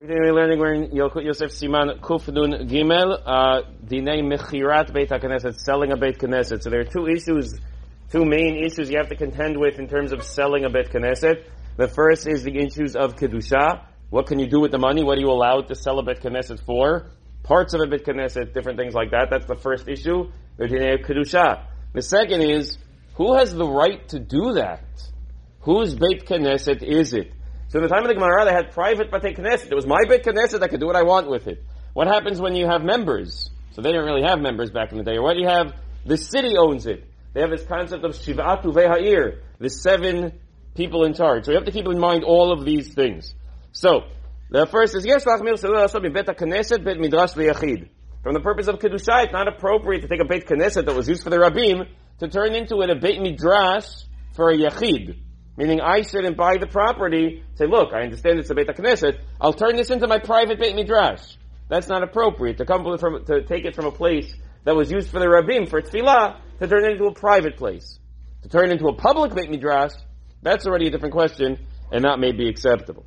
We're learning we're in Yosef Siman Kufnun Gimel, uh, Dinei Mechirat Beit HaKnesset, selling a Beit Knesset. So there are two issues, two main issues you have to contend with in terms of selling a Beit Knesset. The first is the issues of Kedusha. What can you do with the money? What are you allowed to sell a Beit Knesset for? Parts of a Beit Knesset, different things like that. That's the first issue. The Dinei Kedusha. The second is, who has the right to do that? Whose Beit Knesset is it? So in the time of the Gemara, they had private Bate Knesset. It was my Beit Knesset, I could do what I want with it. What happens when you have members? So they didn't really have members back in the day. Or what do you have? The city owns it. They have this concept of Shivat Tuvei Ha'ir, the seven people in charge. So you have to keep in mind all of these things. So, the first is, yes, Bet uh, Knesset, Bet Midrash Yachid. From the purpose of Kedusha, it's not appropriate to take a Beit Knesset that was used for the Rabbim to turn into it a Beit Midrash for a Yachid. Meaning I shouldn't buy the property, say, look, I understand it's a Beit Knesset, I'll turn this into my private Beit Midrash. That's not appropriate to come from, to take it from a place that was used for the Rabbim, for Tfilah, to turn it into a private place. To turn it into a public Beit Midrash, that's already a different question, and that may be acceptable.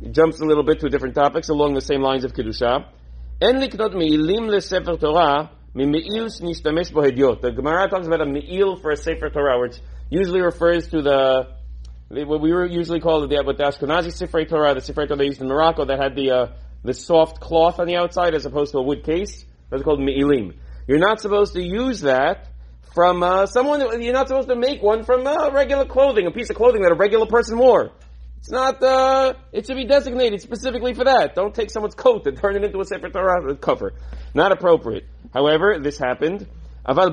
He jumps a little bit to different topics along the same lines of Kedusha. The Gemara talks about a me'il for a Sefer Torah, which usually refers to the what we were usually called the, what the Ashkenazi Sefer Torah, the Sefer Torah they used in Morocco that had the uh, the soft cloth on the outside as opposed to a wood case. That's called me'ilim. You're not supposed to use that from uh, someone. You're not supposed to make one from uh, regular clothing, a piece of clothing that a regular person wore. It's not. Uh, it should be designated specifically for that. Don't take someone's coat and turn it into a Sefer Torah cover. Not appropriate. However, this happened. אבל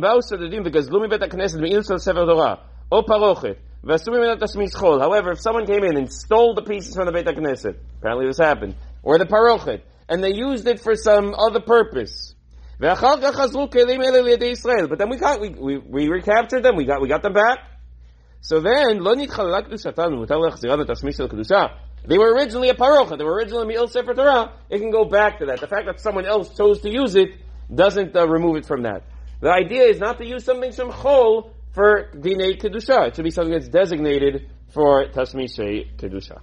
באו וגזלו מבית הכנסת מעיל של ספר תורה, או פרוכת, ועשו חול. However, if someone came in and stole the pieces from the בית הכנסת, apparently this happened, or the parochet, and they used it for some other purpose. ואחר כך חזרו כלים אלה לידי ישראל. But then we, got, we, we, we recaptured them, we got, we got them back. So then, לא נתחללה של קדושה. They were originally a parochet, they were originally a me'il sefer Torah. It can go back to that. The fact that someone else chose to use it doesn't uh, remove it from that. The idea is not to use something from chol for dinei kedusha. It should be something that's designated for tashmishei kedusha.